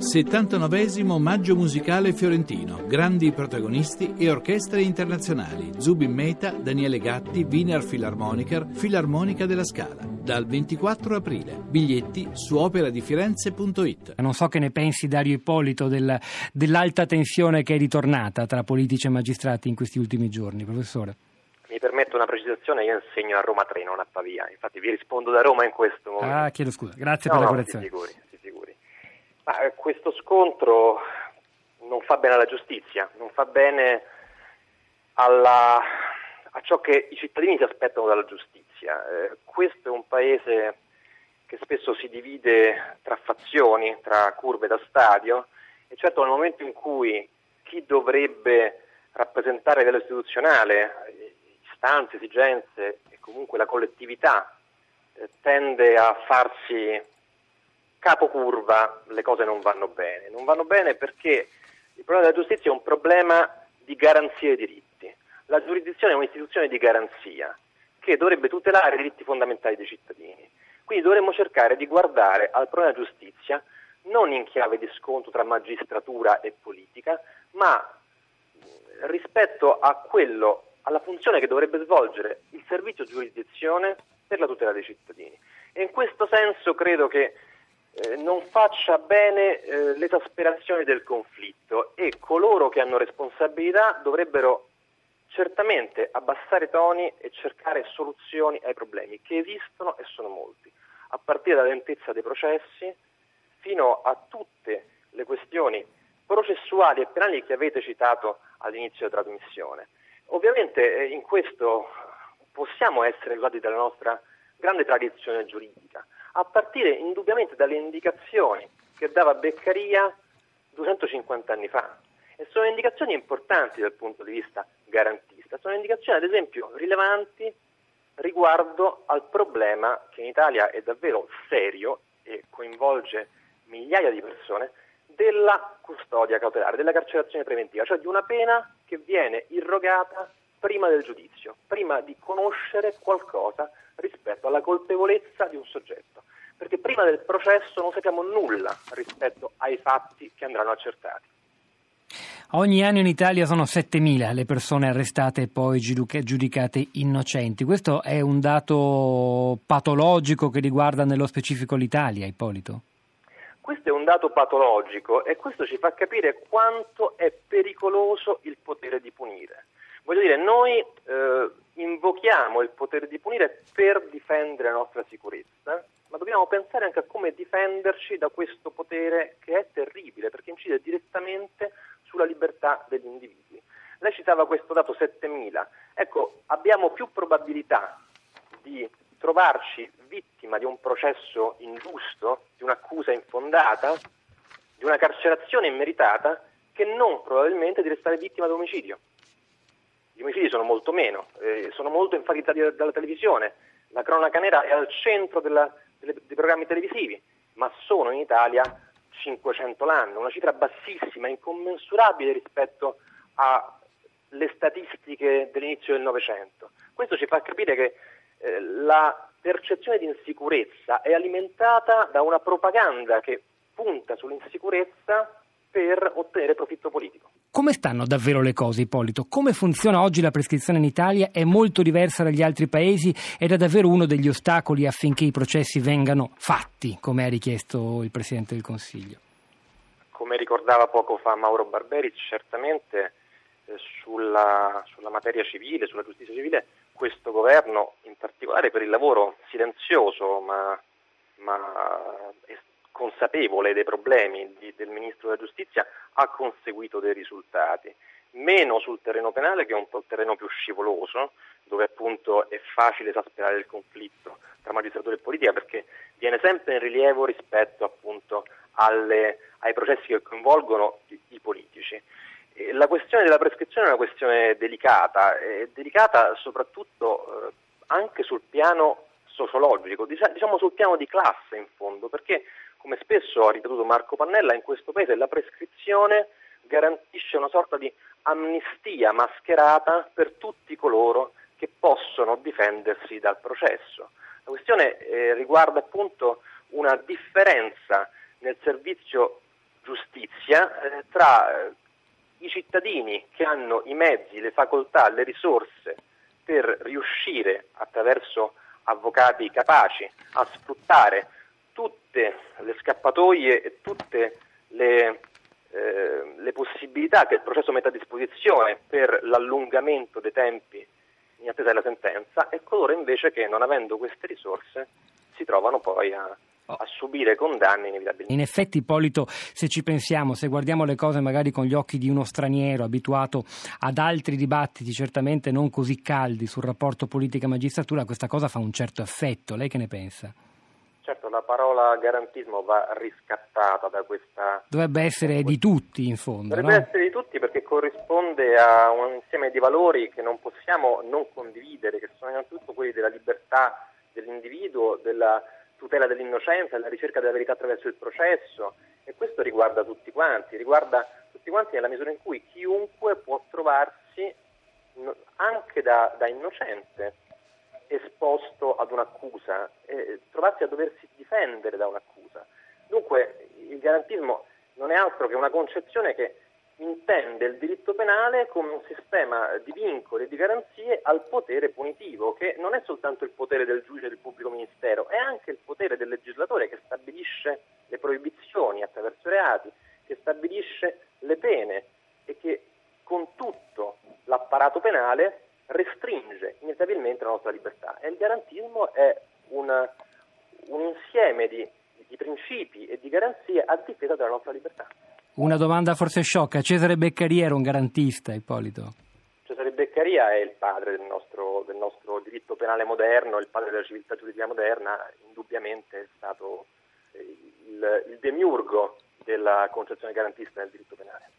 79 Maggio musicale fiorentino, grandi protagonisti e orchestre internazionali, Zubin Meta, Daniele Gatti, Wiener Philharmoniker, Filarmonica della Scala, dal 24 aprile. Biglietti su operadifirenze.it. Non so che ne pensi Dario Ippolito del, dell'alta tensione che è ritornata tra politici e magistrati in questi ultimi giorni, professore. Mi permetto una precisazione, io insegno a Roma 3, non a Pavia, infatti vi rispondo da Roma in questo momento. Ah, chiedo scusa, grazie no, per no, la correzione. Si sicuri, si sicuri. Ma eh, questo scontro non fa bene alla giustizia, non fa bene alla, a ciò che i cittadini si aspettano dalla giustizia. Eh, questo è un paese che spesso si divide tra fazioni, tra curve da stadio e certo nel momento in cui chi dovrebbe rappresentare a livello istituzionale istanze, esigenze e comunque la collettività eh, tende a farsi capocurva, le cose non vanno bene. Non vanno bene perché il problema della giustizia è un problema di garanzie dei diritti. La giurisdizione è un'istituzione di garanzia che dovrebbe tutelare i diritti fondamentali dei cittadini. Quindi dovremmo cercare di guardare al problema della giustizia non in chiave di scontro tra magistratura e politica, ma rispetto a quello alla funzione che dovrebbe svolgere il servizio giurisdizione per la tutela dei cittadini. E in questo senso credo che eh, non faccia bene eh, l'esasperazione del conflitto e coloro che hanno responsabilità dovrebbero certamente abbassare toni e cercare soluzioni ai problemi che esistono e sono molti, a partire dalla lentezza dei processi fino a tutte le questioni processuali e penali che avete citato all'inizio della trasmissione. Ovviamente eh, in questo possiamo essere aiutati dalla nostra grande tradizione giuridica, a partire indubbiamente dalle indicazioni che dava Beccaria 250 anni fa. E sono indicazioni importanti dal punto di vista garantista, sono indicazioni ad esempio rilevanti riguardo al problema che in Italia è davvero serio e coinvolge migliaia di persone, della custodia cautelare, della carcerazione preventiva, cioè di una pena che viene irrogata prima del giudizio, prima di conoscere qualcosa rispetto alla colpevolezza di un soggetto, perché prima del processo non sappiamo nulla rispetto ai fatti che andranno accertati. Ogni anno in Italia sono 7.000 le persone arrestate e poi giudicate innocenti. Questo è un dato patologico che riguarda nello specifico l'Italia, Ippolito? Questo è un dato patologico e questo ci fa capire quanto è pericoloso il potere di punire. Voglio dire, noi eh, invochiamo il potere di punire per difendere la nostra sicurezza, ma dobbiamo pensare anche a come difenderci da questo potere che è terribile, perché incide direttamente sulla libertà degli individui. Lei citava questo dato 7.000. Ecco, abbiamo più probabilità di trovarci vittima di un processo ingiusto, di un'accusa infondata, di una carcerazione immeritata, che non probabilmente di restare vittima di omicidio. Gli omicidi sono molto meno, eh, sono molto enfatizzati dalla televisione, la cronaca nera è al centro della, delle, dei programmi televisivi, ma sono in Italia 500 l'anno, una cifra bassissima, incommensurabile rispetto alle statistiche dell'inizio del Novecento. Questo ci fa capire che eh, la percezione di insicurezza è alimentata da una propaganda che punta sull'insicurezza per ottenere profitto politico. Come stanno davvero le cose, Ippolito? Come funziona oggi la prescrizione in Italia? È molto diversa dagli altri paesi ed è davvero uno degli ostacoli affinché i processi vengano fatti, come ha richiesto il Presidente del Consiglio? Come ricordava poco fa Mauro Barberi, certamente eh, sulla, sulla materia civile, sulla giustizia civile, questo governo, in particolare per il lavoro silenzioso ma, ma consapevole dei problemi di, del Ministro della Giustizia, ha conseguito dei risultati. Meno sul terreno penale, che è un terreno più scivoloso, dove appunto è facile esasperare il conflitto tra magistratura e politica, perché viene sempre in rilievo rispetto appunto alle, ai processi che coinvolgono i, i politici. La questione della prescrizione è una questione delicata, delicata soprattutto eh, anche sul piano sociologico, diciamo sul piano di classe in fondo, perché come spesso ha ripetuto Marco Pannella, in questo paese la prescrizione garantisce una sorta di amnistia mascherata per tutti coloro che possono difendersi dal processo. La questione eh, riguarda appunto una differenza nel servizio giustizia eh, tra eh, i cittadini che hanno i mezzi, le facoltà, le risorse per riuscire attraverso avvocati capaci a sfruttare tutte le scappatoie e tutte le, eh, le possibilità che il processo mette a disposizione per l'allungamento dei tempi in attesa della sentenza e coloro invece che non avendo queste risorse si trovano poi a, Oh. a subire condanne inevitabilmente. In effetti, Ippolito, se ci pensiamo, se guardiamo le cose magari con gli occhi di uno straniero abituato ad altri dibattiti certamente non così caldi sul rapporto politica-magistratura, questa cosa fa un certo effetto. Lei che ne pensa? La parola garantismo va riscattata da questa... Dovrebbe essere di tutti, in fondo. Dovrebbe no? essere di tutti perché corrisponde a un insieme di valori che non possiamo non condividere, che sono innanzitutto quelli della libertà dell'individuo, della tutela dell'innocenza, la ricerca della verità attraverso il processo e questo riguarda tutti quanti, riguarda tutti quanti nella misura in cui chiunque può trovarsi anche da, da innocente esposto ad un'accusa, eh, trovarsi a doversi difendere da un'accusa. Dunque il garantismo non è altro che una concezione che intende il diritto penale come un sistema di vincoli e di garanzie al potere punitivo, che non è soltanto il potere del giudice del pubblico ministero, è anche il potere del legislatore che stabilisce le proibizioni attraverso i reati, che stabilisce le pene e che con tutto l'apparato penale restringe inevitabilmente la nostra libertà. E il garantismo è una, un insieme di, di principi e di garanzie a difesa della nostra libertà. Una domanda forse sciocca. Cesare Beccaria era un garantista, Ippolito? Cesare Beccaria è il padre del nostro, del nostro diritto penale moderno, il padre della civiltà giuridica moderna, indubbiamente è stato il, il demiurgo della concezione garantista del diritto penale.